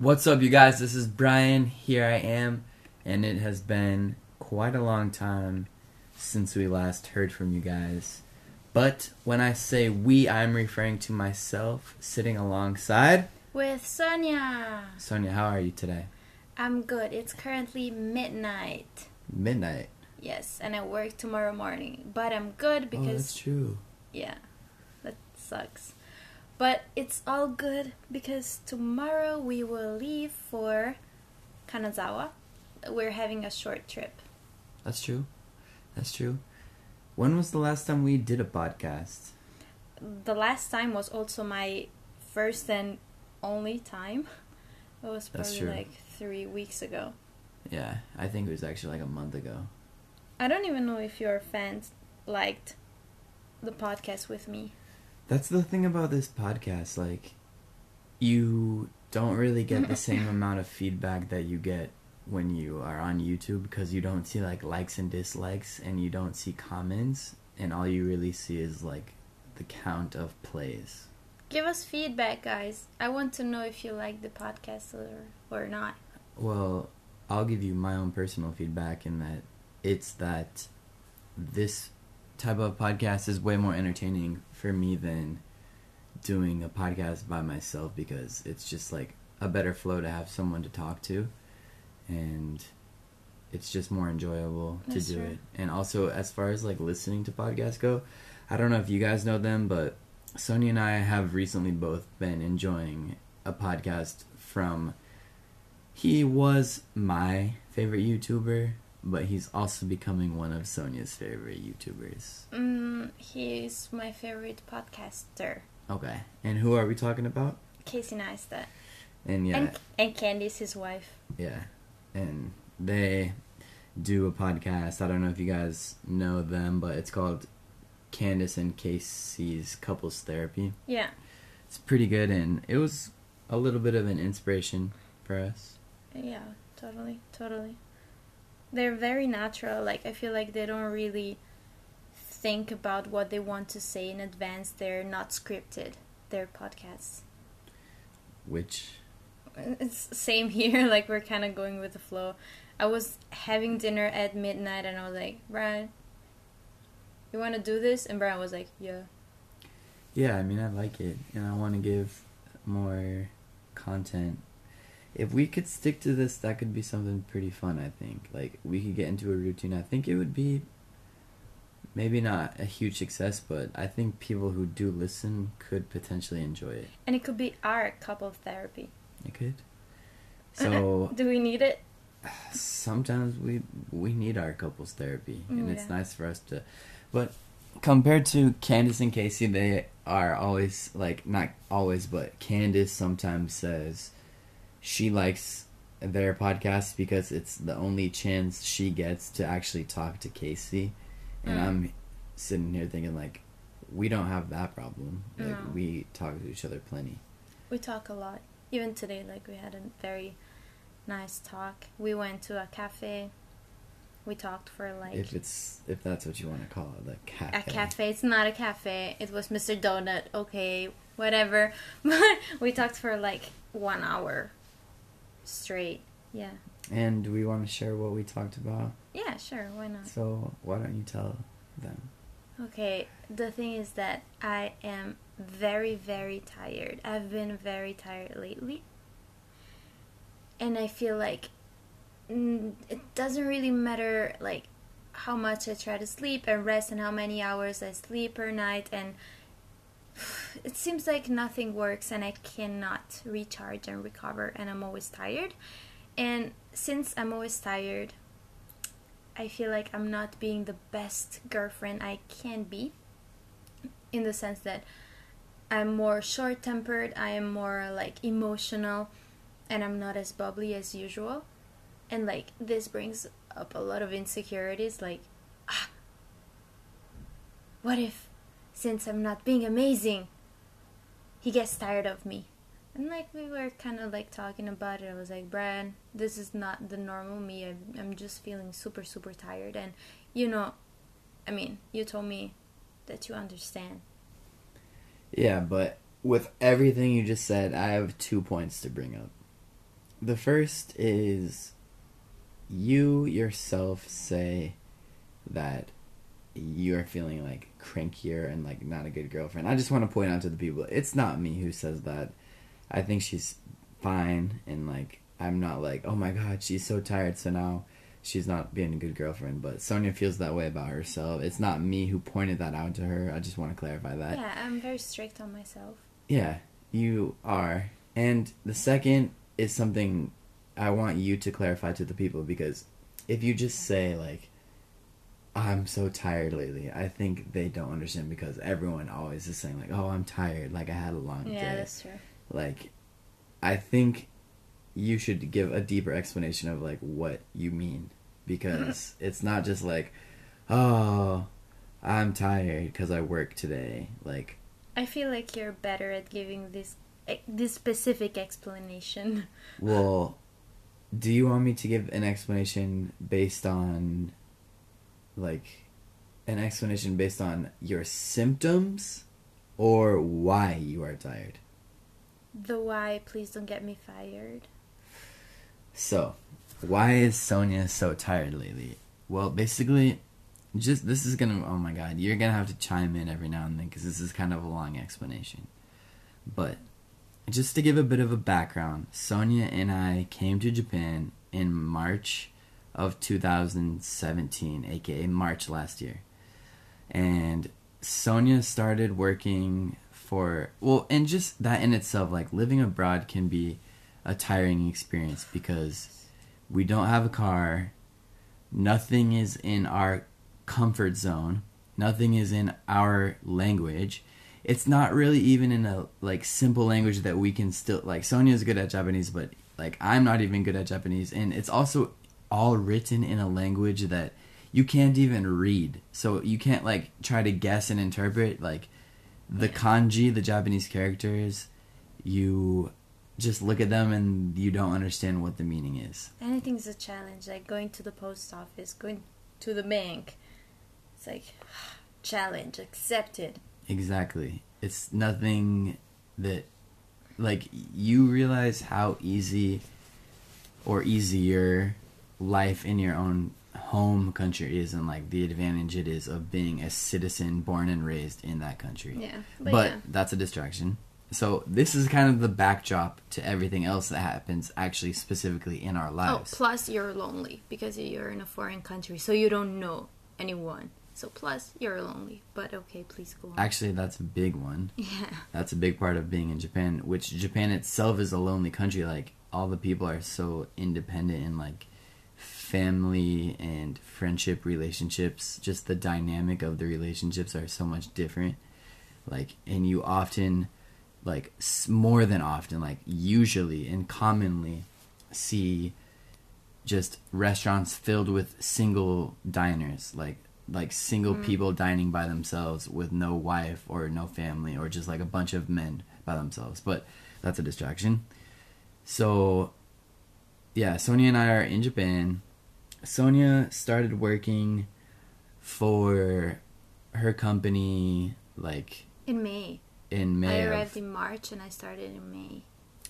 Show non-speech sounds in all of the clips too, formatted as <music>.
What's up, you guys? This is Brian. Here I am, and it has been quite a long time since we last heard from you guys. But when I say we, I'm referring to myself sitting alongside with Sonia. Sonia. How are you today? I'm good. It's currently midnight. Midnight. Yes, and I work tomorrow morning, but I'm good because oh, that's true. Yeah, that sucks. But it's all good because tomorrow we will leave for Kanazawa. We're having a short trip. That's true. That's true. When was the last time we did a podcast? The last time was also my first and only time. It was probably like three weeks ago. Yeah, I think it was actually like a month ago. I don't even know if your fans liked the podcast with me. That's the thing about this podcast. Like, you don't really get the same <laughs> amount of feedback that you get when you are on YouTube because you don't see like likes and dislikes and you don't see comments, and all you really see is like the count of plays. Give us feedback, guys. I want to know if you like the podcast or, or not. Well, I'll give you my own personal feedback in that it's that this type of podcast is way more entertaining for me than doing a podcast by myself because it's just like a better flow to have someone to talk to and it's just more enjoyable That's to do true. it. And also as far as like listening to podcasts go, I don't know if you guys know them, but Sonia and I have recently both been enjoying a podcast from he was my favorite YouTuber but he's also becoming one of Sonia's favorite YouTubers. Mm, he's my favorite podcaster. Okay, and who are we talking about? Casey Neistat. And yeah, and, and Candice, his wife. Yeah, and they do a podcast. I don't know if you guys know them, but it's called Candice and Casey's Couples Therapy. Yeah, it's pretty good, and it was a little bit of an inspiration for us. Yeah, totally, totally they're very natural. Like I feel like they don't really think about what they want to say in advance. They're not scripted. They're podcasts. Which it's same <laughs> here. Like we're kind of going with the flow. I was having dinner at midnight and I was like, Brian, you want to do this? And Brian was like, Yeah. Yeah, I mean, I like it, and I want to give more content if we could stick to this, that could be something pretty fun. I think like we could get into a routine. I think it would be maybe not a huge success, but I think people who do listen could potentially enjoy it. And it could be our couple therapy. It could. Uh, uh, so do we need it? Sometimes we we need our couples therapy, mm, and it's nice for us to. But compared to Candice and Casey, they are always like not always, but Candice sometimes says she likes their podcast because it's the only chance she gets to actually talk to Casey. And mm. I'm sitting here thinking like we don't have that problem. Like no. we talk to each other plenty. We talk a lot. Even today like we had a very nice talk. We went to a cafe. We talked for like if it's if that's what you want to call it, the cafe. A cafe. It's not a cafe. It was Mr. Donut. Okay, whatever. <laughs> But we talked for like one hour straight. Yeah. And do we want to share what we talked about? Yeah, sure. Why not? So why don't you tell them? Okay. The thing is that I am very, very tired. I've been very tired lately. And I feel like it doesn't really matter like how much I try to sleep and rest and how many hours I sleep per night and <sighs> it seems like nothing works and I cannot recharge and recover and I'm always tired. And since I'm always tired, I feel like I'm not being the best girlfriend I can be in the sense that I'm more short tempered, I am more like emotional, and I'm not as bubbly as usual. And like this brings up a lot of insecurities like ah, what if since I'm not being amazing, he gets tired of me. And like we were kind of like talking about it, I was like, Brian, this is not the normal me. I'm, I'm just feeling super, super tired. And you know, I mean, you told me that you understand. Yeah, but with everything you just said, I have two points to bring up. the first is you yourself say that you're feeling like crankier and like not a good girlfriend. I just want to point out to the people, it's not me who says that. I think she's fine and like I'm not like, oh my god, she's so tired, so now she's not being a good girlfriend. But Sonia feels that way about herself. It's not me who pointed that out to her. I just want to clarify that. Yeah, I'm very strict on myself. Yeah, you are. And the second is something I want you to clarify to the people because if you just say like I'm so tired lately, I think they don't understand because everyone always is saying like, "Oh, I'm tired, like I had a long Yeah, day." that's true. Like I think you should give a deeper explanation of like what you mean because <laughs> it's not just like, "Oh, I'm tired cuz I work today." Like I feel like you're better at giving this eh, this specific explanation. <laughs> Well, do you want me to give an explanation based on, like, an explanation based on your symptoms or why you are tired? The why, please don't get me fired. So, why is Sonia so tired lately? Well, basically, just this is gonna, oh my god, you're gonna have to chime in every now and then because this is kind of a long explanation. But, just to give a bit of a background, Sonia and I came to Japan in March of 2017, aka March last year. And Sonia started working for, well, and just that in itself, like living abroad can be a tiring experience because we don't have a car, nothing is in our comfort zone, nothing is in our language. It's not really even in a like simple language that we can still like Sonia's good at Japanese but like I'm not even good at Japanese. And it's also all written in a language that you can't even read. So you can't like try to guess and interpret like the kanji, the Japanese characters, you just look at them and you don't understand what the meaning is. Anything's a challenge, like going to the post office, going to the bank. It's like <sighs> challenge accepted. Exactly. It's nothing that like you realize how easy or easier life in your own home country is and like the advantage it is of being a citizen born and raised in that country. Yeah, But, but, yeah. that's a distraction. So this is kind of the backdrop to everything else that happens actually specifically in our lives. Oh, lives. plus you're lonely because you're in a foreign country, so you don't know anyone. So plus you're lonely. But okay, please go on. Actually, that's a big one. <laughs> yeah. That's a big part of being in Japan, which Japan itself is a lonely country. Like all the people are so independent and like family and friendship relationships. Just the dynamic of the relationships are so much different. Like, and you often, like more than often, like usually and commonly, see just restaurants filled with single diners, like like single mm. people dining by themselves with no wife or no family or just like a bunch of men by themselves. But that's a distraction. So yeah, Sonia and I are in Japan. Sonia started working for her company like In May. in May I arrived in March and I started in May.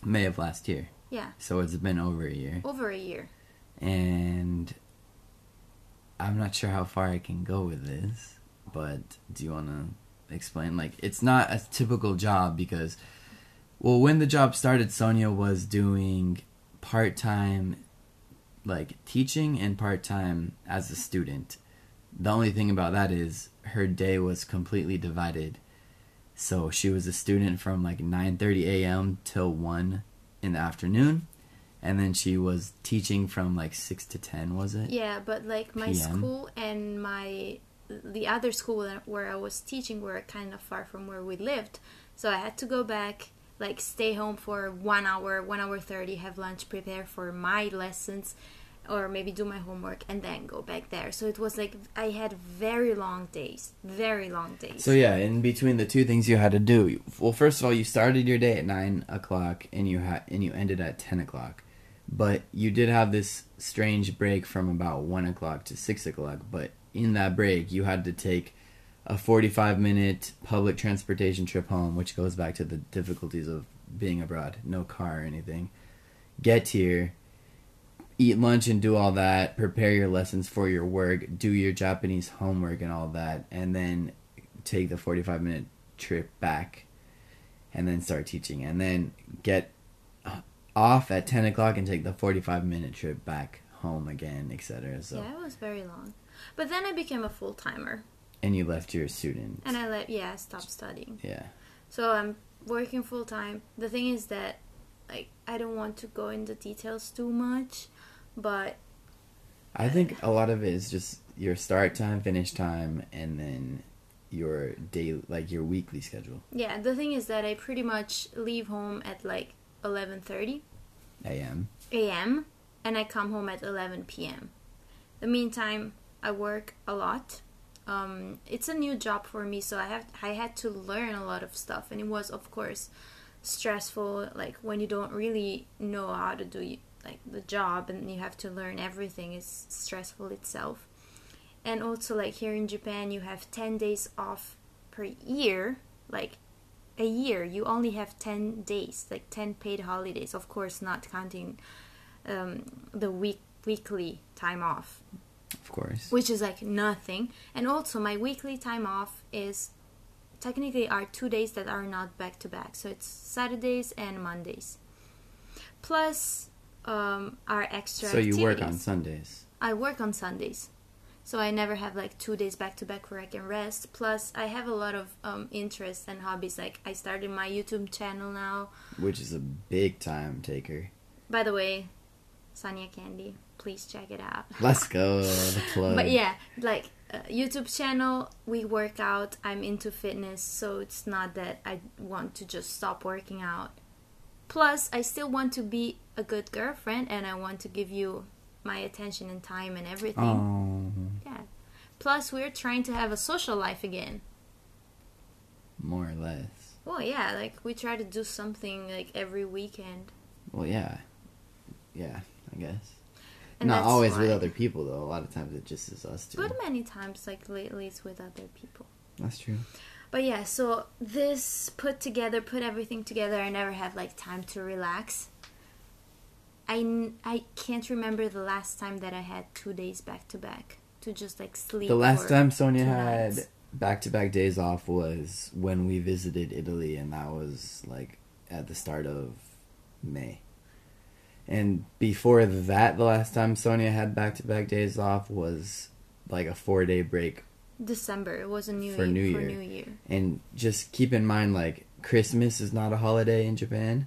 May of last year. Yeah. So it's been over a year. Over a year. and I'm not sure how far I can go with this, but do you want to explain? Like, it's not a typical job because, well, when the job started, Sonia was doing part time, like, teaching and part time as a student. The only thing about that is her day was completely divided. So she was a student from like 9:30 a.m. till 1 in the afternoon and then she was teaching from like 6 to 10 was it Yeah, but like my PM? school and my the other school where I was teaching were kind of far from where we lived, so I had to go back, like stay home for one hour, one hour thirty, have lunch, prepare for my lessons, or maybe do my homework, and then go back there. So it was like I had very long days, very long days. so yeah in between the two things you had to do well first of all you started your day at 9 o'clock and you had and you ended at 10 o'clock but you did have this strange break from about 1 o'clock to 6 o'clock but in that break you had to take a 45 minute public transportation trip home which goes back to the difficulties of being abroad no car or anything get here, eat lunch and do all that, prepare your lessons for your work, do your Japanese homework and all that, and then take the 45 minute trip back and then start teaching, and then get off at 10 o'clock and take the 45 minute trip back home again, etc. So, Yeah, it was very long. But then I became a full timer. and you left your student. And I let, yeah, I stopped studying. yeah. So I'm working full time. The thing is that, like, I don't want to go into details too much, but I think a lot of it is just your start time, finish time, and then your day, like your weekly schedule. yeah, the thing is that I pretty much leave home at like 11:30 A.M. a.m. and I come home at 11 p.m. The meantime, I work a lot. Um, it's a new job for me, so I have I had to learn a lot of stuff, and it was of course stressful. Like when you don't really know how to do like the job, and you have to learn everything is stressful itself. And also, like here in Japan, you have 10 days off per year. Like a year, you only have 10 days, like 10 paid holidays. Of course, not counting um, the week weekly time off, Of course. which is like nothing. And also, my weekly time off is technically are two days that are not back to back. So it's Saturdays and Mondays. Plus, um, our extra. So you work on. Sundays. I work on Sundays. So I never have like two days back to back where I can rest. Plus, I have a lot of um, interests and hobbies. Like I started my YouTube channel now. which is a big time taker. By the way, Sonia Candy, please check it out. <laughs> Let's go. <laughs> But yeah, like uh, YouTube channel, we work out. I'm into fitness, so it's not that I want to just stop working out. Plus, I still want to be a good girlfriend, and I want to give you my attention and time and everything. Oh, Yeah. Plus, we're trying to have a social life again. more or less. Well, yeah, like we try to do something like every weekend. Well, yeah, yeah, I guess. And Not always with other people though. A lot of times it just is us two. But many times, like lately, it's with other people. That's true. But yeah, so this put together, put everything together. I never have like time to relax. I, n- I can't remember the last time that I had two days back to back to just like sleep. The last time Sonia had back to back days off was when we visited Italy, and that was like at the start of May. And before that, the last time Sonia had back to back days off was like a four day break. December. It was a new For year. New for New Year. And just keep in mind, like, Christmas is not a holiday in Japan.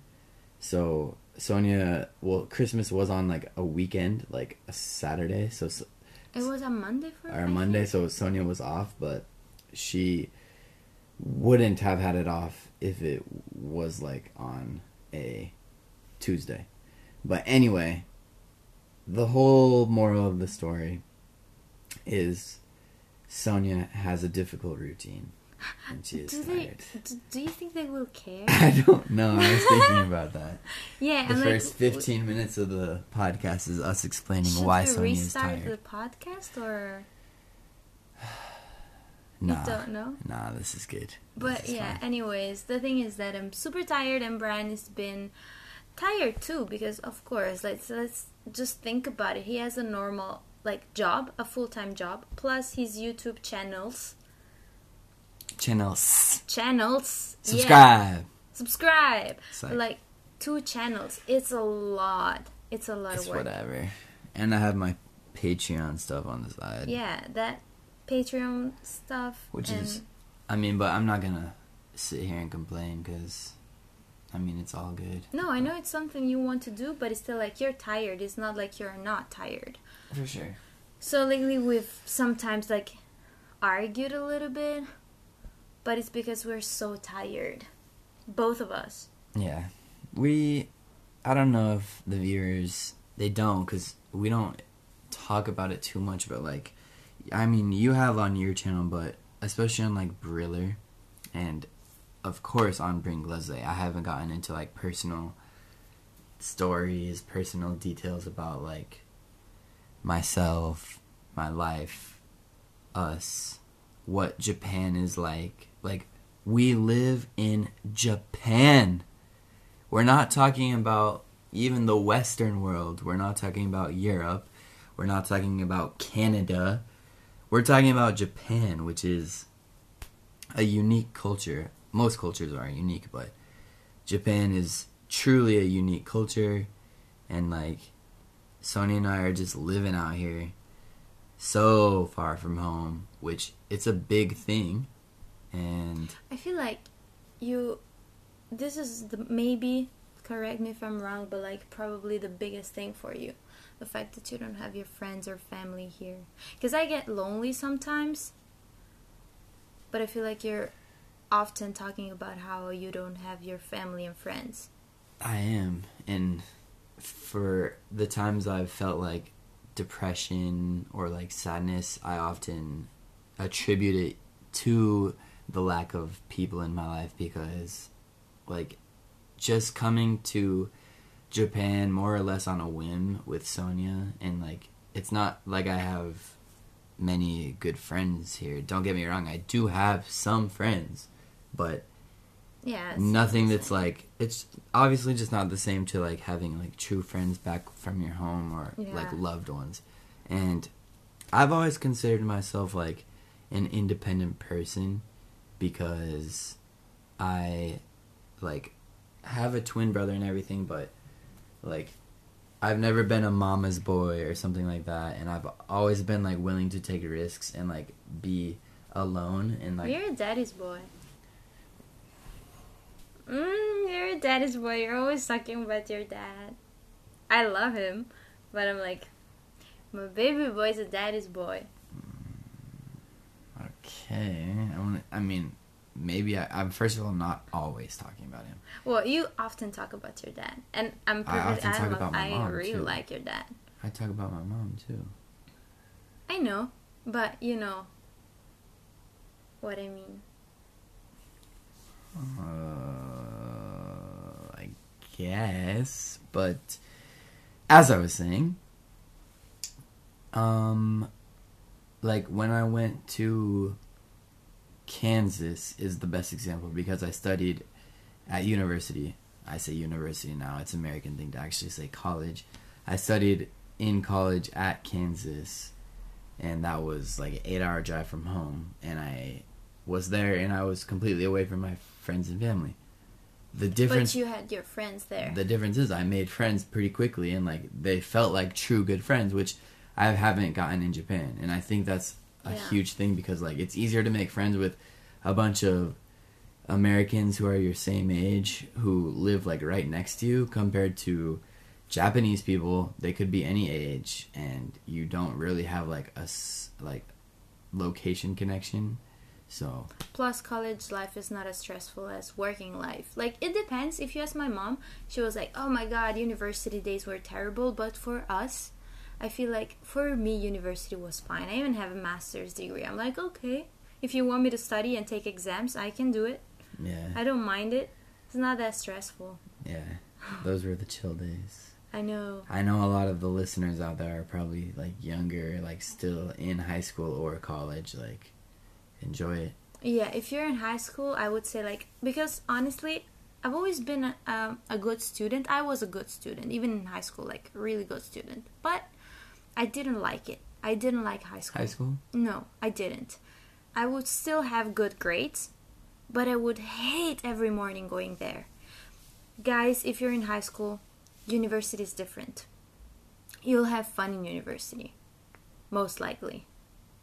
So Sonia, well, Christmas was on like a weekend, like a Saturday. So It was a Monday for or I Monday, think. so Sonia was off, but she wouldn't have had it off if it was like on a Tuesday. But anyway, the whole moral of the story is Sonia has a difficult routine and she is Do tired. Do, do you think they will care? <laughs> I don't know. I was thinking <laughs> about that. yeah, The and first like, 15 minutes of the podcast is us explaining Should why Sonia is restart tired. the podcast or <sighs> Nah, you don't know? nah, this is good. But is yeah, anyways, the thing is that I'm super tired and Brian has been tired too because of course, let's let's just think about it. He has a normal like job, a full-time job, plus his YouTube channels. channels. Channels. yeah. Subscribe. Subscribe. Like- Like two channels. It's a lot. It's a lot It's of work. whatever. And I have my Patreon stuff on the side. Yeah, that Patreon stuff Which is, I mean, but I'm not gonna sit here and complain because, I mean, it's all good. No, I know it's something you want to do, but it's still like you're tired. It's not like you're not tired. For sure. So lately we've sometimes like argued a little bit, but it's because we're so tired. Both of us. Yeah. We, I don't know if the viewers, they don't because we don't talk about it too much, but like, I mean, you have on your channel, but especially on like Briller and of course on Bring Leslie, I haven't gotten into like personal stories, personal details about like myself, my life, us, what Japan is like. Like, we live in Japan. We're not talking about even the Western world. We're not talking about Europe. We're not talking about Canada. We're talking about Japan, which is a unique culture. Most cultures are unique, but Japan is truly a unique culture. And like, Sonia and I are just living out here so far from home, which it's a big thing. And I feel like you. This is the maybe correct me if I'm wrong, but like probably the biggest thing for you, the fact that you don't have your friends or family here. Because I get lonely sometimes, but I feel like you're often talking about how you don't have your family and friends. I am, and for the times I've felt like depression or like sadness, I often attribute it to the lack of people in my life because like just coming to Japan more or less on a whim with Sonia and like it's not like I have many good friends here. Don't get me wrong, I do have some friends, but Yeah. nothing that's like it's obviously just not the same to like having like true friends back from your home or like loved ones and i've always considered myself like an independent person because i like have a twin brother and everything but like i've never been a mama's boy or something like that and i've always been like willing to take risks and like be alone and like You're a daddy's boy. Mm, you're a daddy's boy. You're always talking about your dad. I love him, but I'm like, my baby boy's a daddy's boy. Okay, I want. I mean, maybe I, I'm first of all not always talking about him. Well, you often talk about your dad, and I'm I perfect. often talk love- about my I mom, really too. like your dad. I talk about my mom too. I know, but you know what I mean. Uh, I guess, but as I was saying, um, like when I went to Kansas is the best example because I studied at university. I say university now; it's an American thing to actually say college. I studied in college at Kansas, and that was like an eight-hour drive from home, and I was there, and I was completely away from my friends and family. The difference But you had your friends there. the difference is I made friends pretty quickly and like they felt like true good friends, which I haven't gotten in Japan. And I think that's a Yeah. huge thing because like it's easier to make friends with a bunch of Americans who are your same age who live like right next to you compared to Japanese people. They could be any age and you don't really have like a like location connection. So Plus, college life is not as stressful as working life. Like, it depends. If you ask my mom, she was like, oh my god, university days were terrible. But for us, I feel like for me, university was fine. I even have a master's degree. I'm like, okay, if you want me to study and take exams, I can do it. yeah, I don't mind it. It's not that stressful. yeah, those were the chill days. I know. I know a lot of the listeners out there are probably like younger, like still in high school or college. Like, enjoy it. Yeah, if you're in high school, I would say like because honestly, I've always been a, um, a good student. I was a good student, even in high school, like really good student. But I didn't like it. I didn't like high school. High school? No, I didn't. I would still have good grades, but I would hate every morning going there. Guys, if you're in high school, university is different. You'll have fun in university, most likely.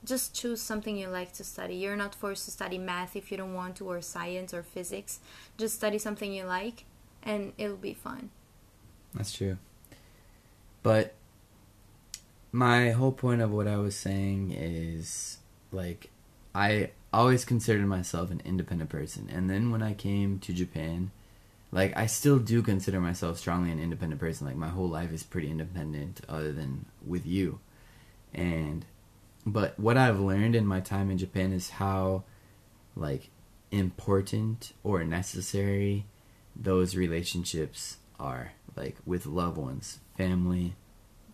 Just choose something you like to study. You're not forced to study math if you don't want to, or science or physics. Just study something you like, and it'll be fun. That's true. But my whole point of what I was saying is like I always considered myself an independent person. And then when I came to Japan, like I still do consider myself strongly an independent person. Like my whole life is pretty independent other than with you. And but what I've learned in my time in Japan is how like important or necessary those relationships are like with loved ones, family,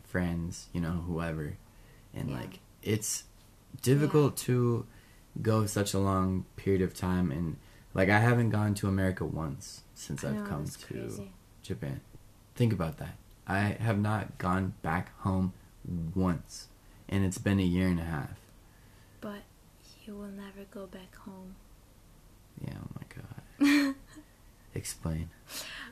friends, you know, whoever. And Yeah. like it's difficult to go such a long period of time and like I haven't gone to America once since I I've know, come to crazy. Japan. Think about that. I have not gone back home once, and it's been a year and a half. But you will never go back home. Yeah, oh my god. <laughs> Explain.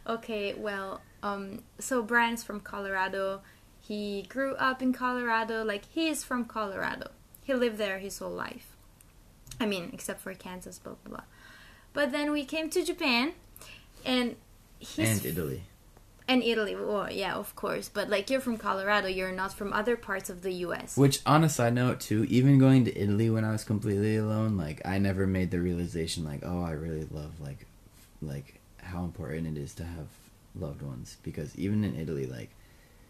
Okay, well, um, so Brian's from Colorado. He grew up in Colorado. Like he is from Colorado. He lived there his whole life. I mean, except for Kansas, blah blah blah. But then we came to Japan, and he's and Italy. And Italy. Well, yeah, of course. But like you're from Colorado, you're not from other parts of the U.S. Which, on a side note, too, even going to Italy when I was completely alone, like I never made the realization, like, oh, I really love like, like how important it is to have loved ones because even in Italy, like,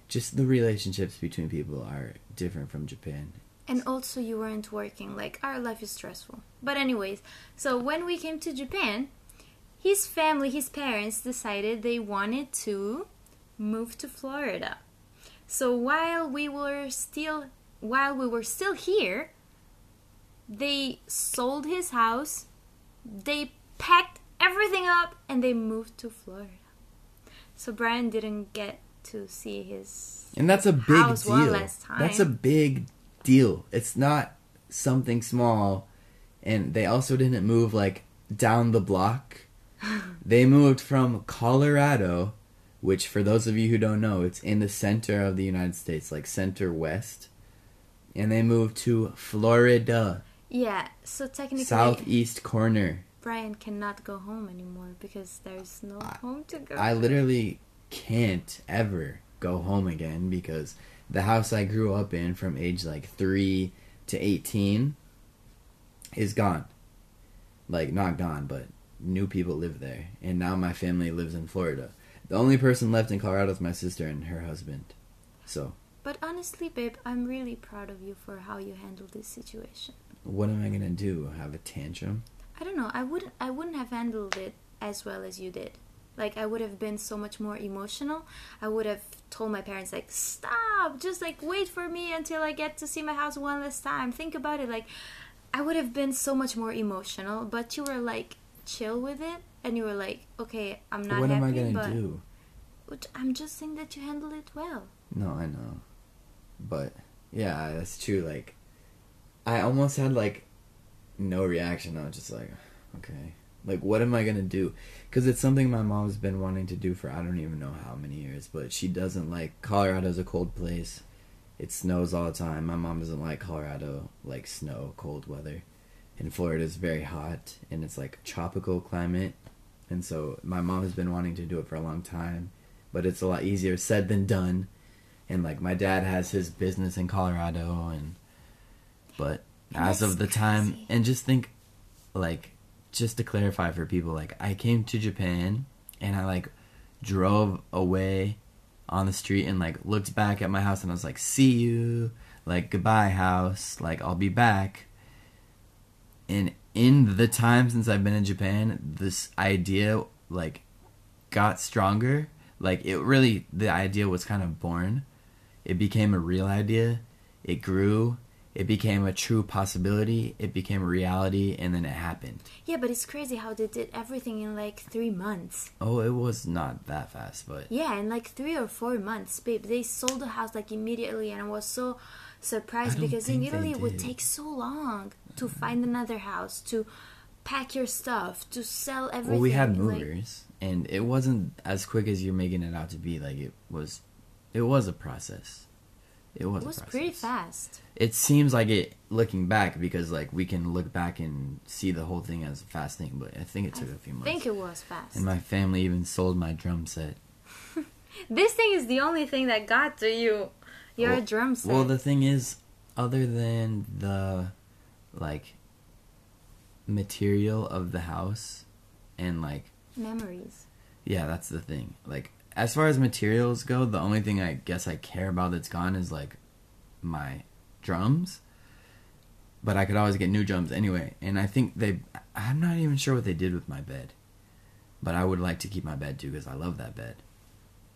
just the relationships between people are different from Japan. And also, you weren't working. Like, our life is stressful. But, anyways, so when we came to Japan, his family, his parents decided they wanted to move to Florida. So, while we were still while we were still here, they sold his house, they packed everything up, and they moved to Florida. So, Brian didn't get to see his And that's a big deal. last time. That's a big deal. It's not something small. And they also didn't move like down the block. They moved from Colorado, which for those of you who don't know, it's in the center of the United States, like center west. And they moved to Florida, Yeah, so technically southeast corner. Brian cannot go home anymore because there's no I- home to go. I literally can't ever go home again because the house I grew up in from age like 3 to 18 is gone. Like, not gone, but new people live there. And now my family lives in Florida. The only person left in Colorado is my sister and her husband. So, But honestly, babe, I'm really proud of you for how you handled this situation. what am I going to do? Have a tantrum? I don't know. I wouldn't. I wouldn't have handled it as well as you did. Like I would have been so much more emotional. I would have told my parents like, "Stop! Just like wait for me until I get to see my house one last time." Think about it. Like, I would have been so much more emotional. But you were like chill with it, and you were like, "Okay, I'm not what happy, am I going but do? Which I'm just saying that you handled it well." No, I know. But yeah, that's true. Like, I almost had like no reaction. I was just like, okay. Like, what am I gonna do? Because it's something my mom's been wanting to do for I don't even know how many years. But she doesn't like Colorado's a cold place. It snows all the time. My mom doesn't like Colorado, like snow, cold weather. And is very hot, and it's like tropical climate. And so my mom has been wanting to do it for a long time, but it's a lot easier said than done. And like my dad has his business in Colorado and but And as of the that's time and just think like just to clarify for people like I came to Japan and I like drove away on the street and like looked back at my house and I was like see you like goodbye house like I'll be back and in the time since I've been in Japan this idea like got stronger. Like it really the idea was kind of born. It became a real idea. It grew. It became a true possibility. It became a reality and then it happened. Yeah, but it's crazy how they did everything in like three months. oh it was not that fast but Yeah, in like three or four months, babe. They sold the house like immediately, and I was so surprised because in Italy it would take so long to find another house, to pack your stuff, to sell everything. well we had like- movers and it wasn't as quick as you're making it out to be like it was it was a process it was it was pretty fast. it seems like it looking back because like we can look back and see the whole thing as a fast thing but i think it took a few months. I think it was fast. and my family even sold my drum set <laughs> this thing is the only thing that got to you. Your Well- drum set. Well, the thing is, other than the like material of the house, and like Memories. yeah, that's the thing. Like as far as materials go, the only thing I guess I care about that's gone is like my drums. But I could always get new drums anyway, and I think they. I'm not even sure what they did with my bed, but I would like to keep my bed too because I love that bed.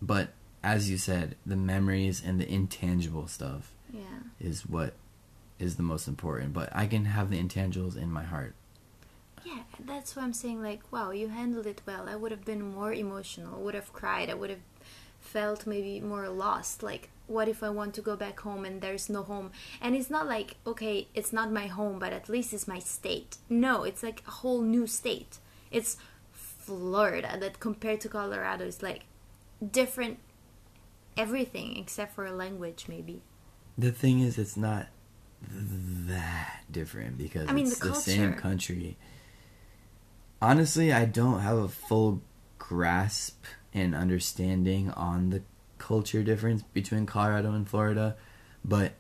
But as you said, the memories and the intangible stuff Yeah. is what is the most important. But I can have the intangibles in my heart. Yeah, that's why I'm saying like, wow, you handled it well. I would have been more emotional. I would have cried. I would have felt maybe more lost. Like, what if I want to go back home and there's no home? And it's not like, okay, it's not my home, but at least it's my state. No, it's like a whole new state. It's Florida that compared to Colorado is like different everything except for a language, maybe. The thing is, it's not that different because I mean, it's the the, same country. Honestly, I don't have a full grasp and understanding on the culture difference between Colorado and Florida, but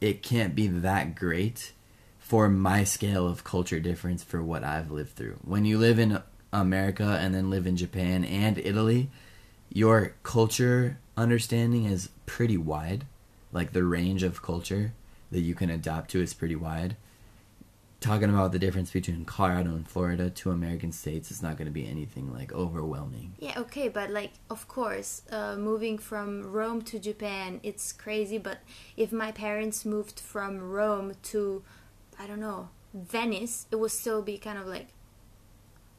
it can't be that great for my scale of culture difference for what I've lived through. When you live in America and then live in Japan and Italy, your culture understanding is pretty wide. Like the range of culture that you can adapt to is pretty wide. Talking about the difference between Colorado and Florida, two American states, is not going to be anything like overwhelming. Yeah, okay, but like, of course, uh, moving from Rome to Japan, it's crazy. But if my parents moved from Rome to, I don't know, Venice, it would still be kind of like,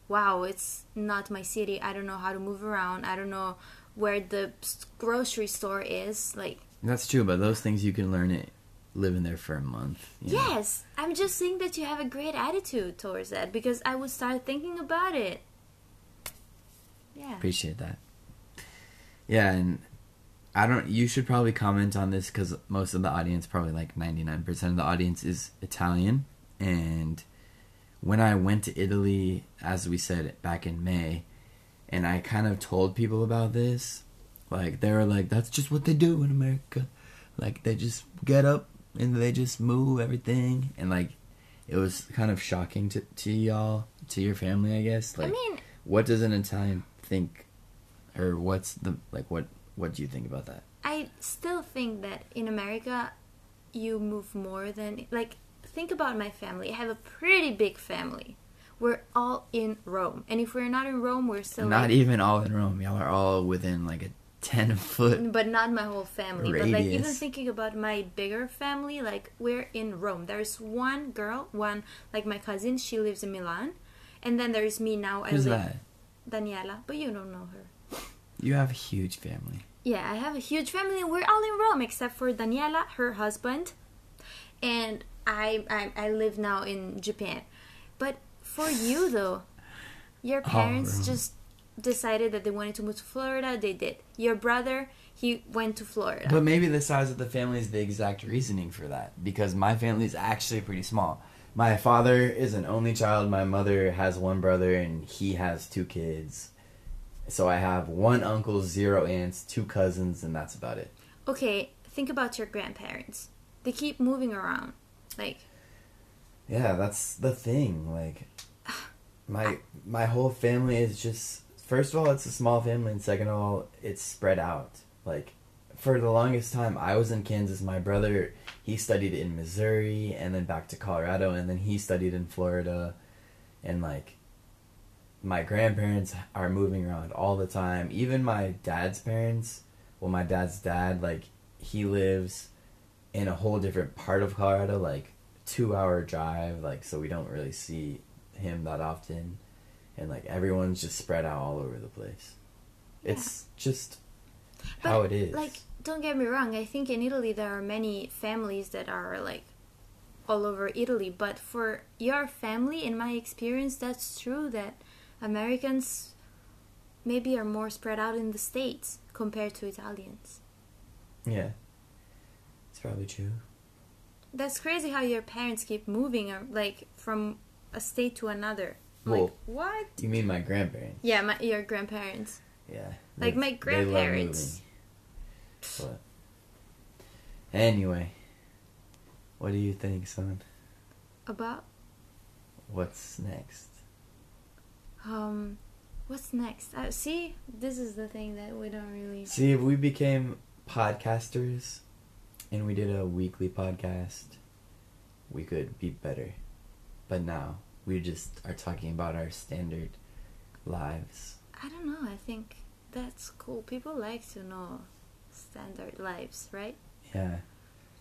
wow, it's not my city. I don't know how to move around. I don't know where the grocery store is. Like, That's true, but those things you can learn it living there for a month. you know? yes, I'm just saying that you have a great attitude towards that because I would start thinking about it. Yeah. Appreciate that. Yeah, and I don't. You should probably comment on this because most of the audience, probably like ninety nine percent of the audience, is Italian. And when I went to Italy, as we said back in May, and I kind of told people about this, like they were like, "That's just what they do in America. Like they just get up and they just move everything." And like, it was kind of shocking to to y'all, to your family, I guess. Like, I mean, what does an Italian think, or what's the like? What what do you think about that? I still think that in America, you move more than like. Think about my family. I have a pretty big family. We're all in Rome, and if we're not in Rome, we're still Not like, even all in Rome. Y'all are all within like a ten foot. but not my whole family. But like even thinking about my bigger family, like we're in Rome. There's one girl, one like my cousin. She lives in Milan, and then there's me now. I Who's live that? Daniela, but you don't know her. You have a huge family. Yeah, I have a huge family. We're all in Rome except for Daniela, her husband, and I. I, I live now in Japan. But for you though, your Oh, parents Rome. just decided that they wanted to move to Florida. They did. Your brother, he went to Florida. But maybe the size of the family is the exact reasoning for that. Because my family is actually pretty small. My father is an only child. My mother has one brother, and he has two kids. So I have one uncle, zero aunts, two cousins, and that's about it. okay, think about your grandparents. They keep moving around. Like Yeah, that's the thing. Like, <sighs> my my whole family is just. First of all, it's a small family, and second of all, it's spread out. Like, for the longest time, I was in Kansas. My brother, he studied in Missouri, and then back to Colorado, and then he studied in Florida, and like. My grandparents are moving around all the time. Even my dad's parents, well, my dad's dad, like, he lives in a whole different part of Colorado, like two hour drive, like so we don't really see him that often. And like everyone's just spread out all over the place. It's just how it is. Like, don't get me wrong. I think in Italy there are many families that are like all over Italy. But for your family, in my experience, that's true that Americans maybe are more spread out in the states compared to Italians. yeah. It's probably true. That's crazy how your parents keep moving, uh, like from a state to another. Well- like what? You mean my grandparents? Yeah, my your grandparents. Yeah. Like They- my they love grandparents. But anyway, what do you think, son? About What's next? um, what's next? Uh, see, this is the thing that we don't really. See, if we became podcasters and we did a weekly podcast, we could be better. But now, we just are talking about our standard lives. I don't know. I think that's cool. People like to know standard lives, right? Yeah.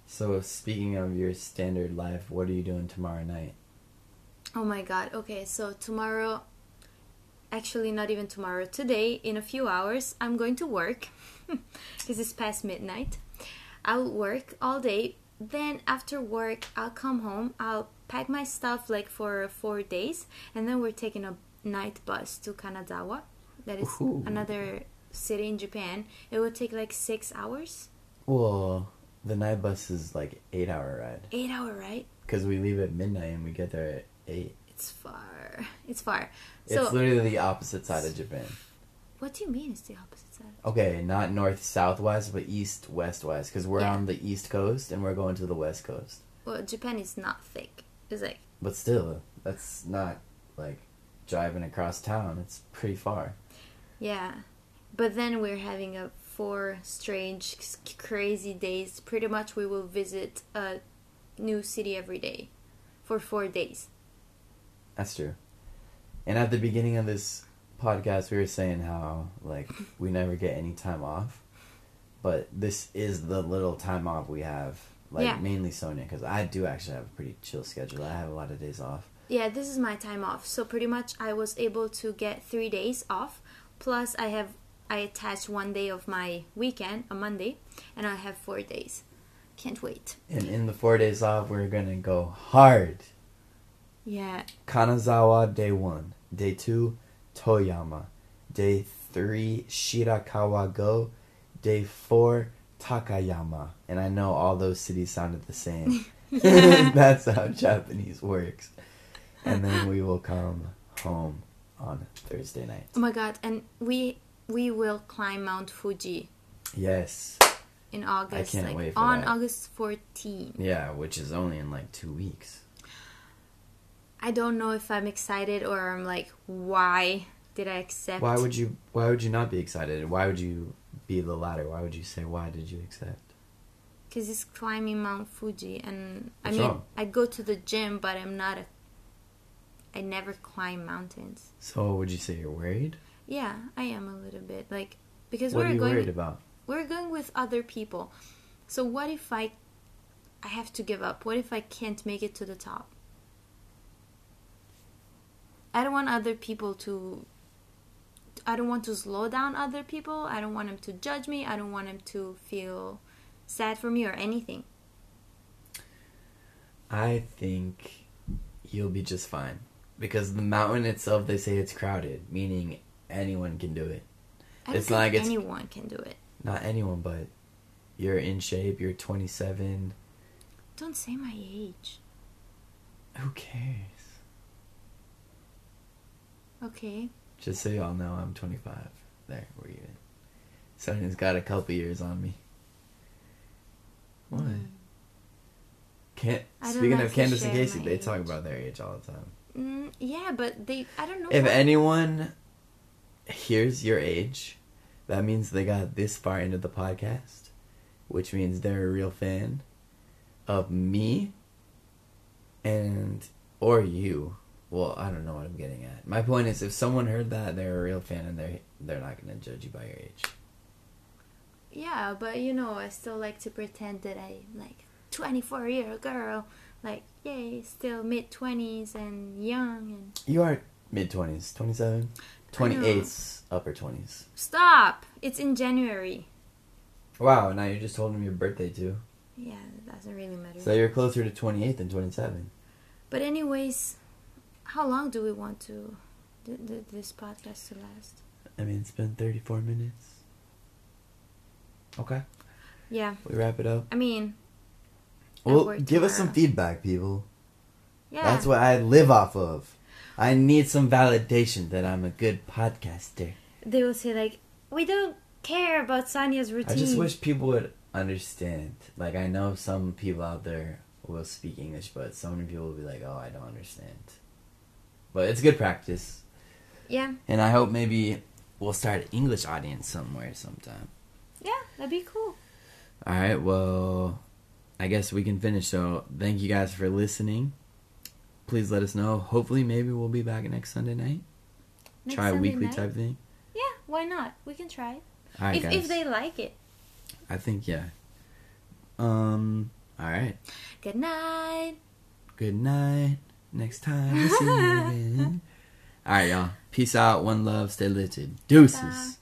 So, speaking of your standard life, what are you doing tomorrow night? Oh my god. Okay, so tomorrow actually not even tomorrow. Today, in a few hours, I'm going to work <laughs> because it's past midnight. I'll work all day. Then after work, I'll come home. I'll pack my stuff like for four days, and then we're taking a night bus to Kanazawa. That is Ooh. another city in Japan. It would take like six hours, Well, the night bus is like eight hour ride eight hour, ride. because we leave at midnight and we get there at eight. It's far. It's far. it's So literally the opposite side of Japan. what do you mean? It's the opposite side. Okay, not north south southwest, but east west west because we're Yeah. on the east coast and we're going to the west coast. Well, Japan is not thick. Like But still, that's not like driving across town. It's pretty far. Yeah, but then we're having a four strange, crazy days. Pretty much, we will visit a new city every day for four days. That's true. And at the beginning of this podcast, we were saying how like we never get any time off, but this is the little time off we have. Like Yeah. mainly Sonia, because I do actually have a pretty chill schedule. I have a lot of days off. Yeah, this is my time off. So pretty much, I was able to get three days off. Plus, I have I attached one day of my weekend, a Monday, and I have four days. Can't wait. And in the four days off, we're gonna go hard. Yeah, Kanazawa day one, day two, Toyama, day three, Shirakawa Go, day four, Takayama. And I know all those cities sounded the same. <laughs> <laughs> That's how Japanese works. And then we will come home on Thursday night. Oh my god! And we we will climb Mount Fuji Yes. in August. I can't like, wait for on that. August 14. Yeah, which is only in like two weeks. I don't know if I'm excited or I'm like, why did I accept? Why would you why would you not be excited? Why would you be the latter? Why would you say why did you accept? Because it's climbing Mount Fuji, and I mean, wrong? I go to the gym, but I'm not a. I never climb mountains. So would you say you're worried? Yeah, I am a little bit like because What we're are you going. worried about? We're going with other people, so what if I, I have to give up? What if I can't make it to the top? I don't want other people to. I don't want to slow down other people. I don't want them to judge me. I don't want them to feel sad for me or anything. I think you'll be just fine. Because the mountain itself, they say it's crowded, meaning anyone can do it. I It's think not like it's- anyone can do it. Not anyone, but you're in shape, you're 27. Don't say my age. Who cares? Okay. Just so y'all know, I'm 25. There, we're even. Sonia's got a couple years on me. What? Mm. Can't, speaking of Candace and Casey, they talk about their age all the time. Mm, yeah, but they. I don't know. If why- anyone hears your age, that means they got this far into the podcast, which means they're a real fan of me and or you. Well, I don't know what I'm getting at. My point is, if someone heard that, they're a real fan, and they're they're not gonna judge you by your age. Yeah, but you know, I still like to pretend that I'm like 24 year old girl, like yay, still mid 20s and young and You are mid twenties, 27, 28's upper twenties. stop. It's in January. Wow, now you're just holding your birthday too. Yeah, that doesn't really matter. So you're closer to 28 than 27. but anyways, how long do we want to th- th- this podcast to last? I mean, it's been 34 minutes. Okay, Yeah, we wrap it up. I mean, Well, give us some feedback, people. yeah. That's what I live off of. I need some validation that I'm a good podcaster. they will say like, we don't care about Sonia's routine. I just wish people would understand. Like, I know some people out there will speak English, but so many people will be like, oh, I don't understand. But it's good practice. Yeah, And I hope maybe we'll start an English audience somewhere sometime. yeah, that'd be cool. All right, well, I guess we can finish. So, thank you guys for listening. Please let us know. Hopefully, maybe we'll be back next Sunday night. Next Try a Sunday weekly night? type thing. Yeah, why not? We can try it. All right, if guys. if they like it. I think yeah. Um. All right. Good night. Good night. Next time we see you <laughs> again. All right, y'all. Peace out. One love. Stay lifted. Deuces. Bye.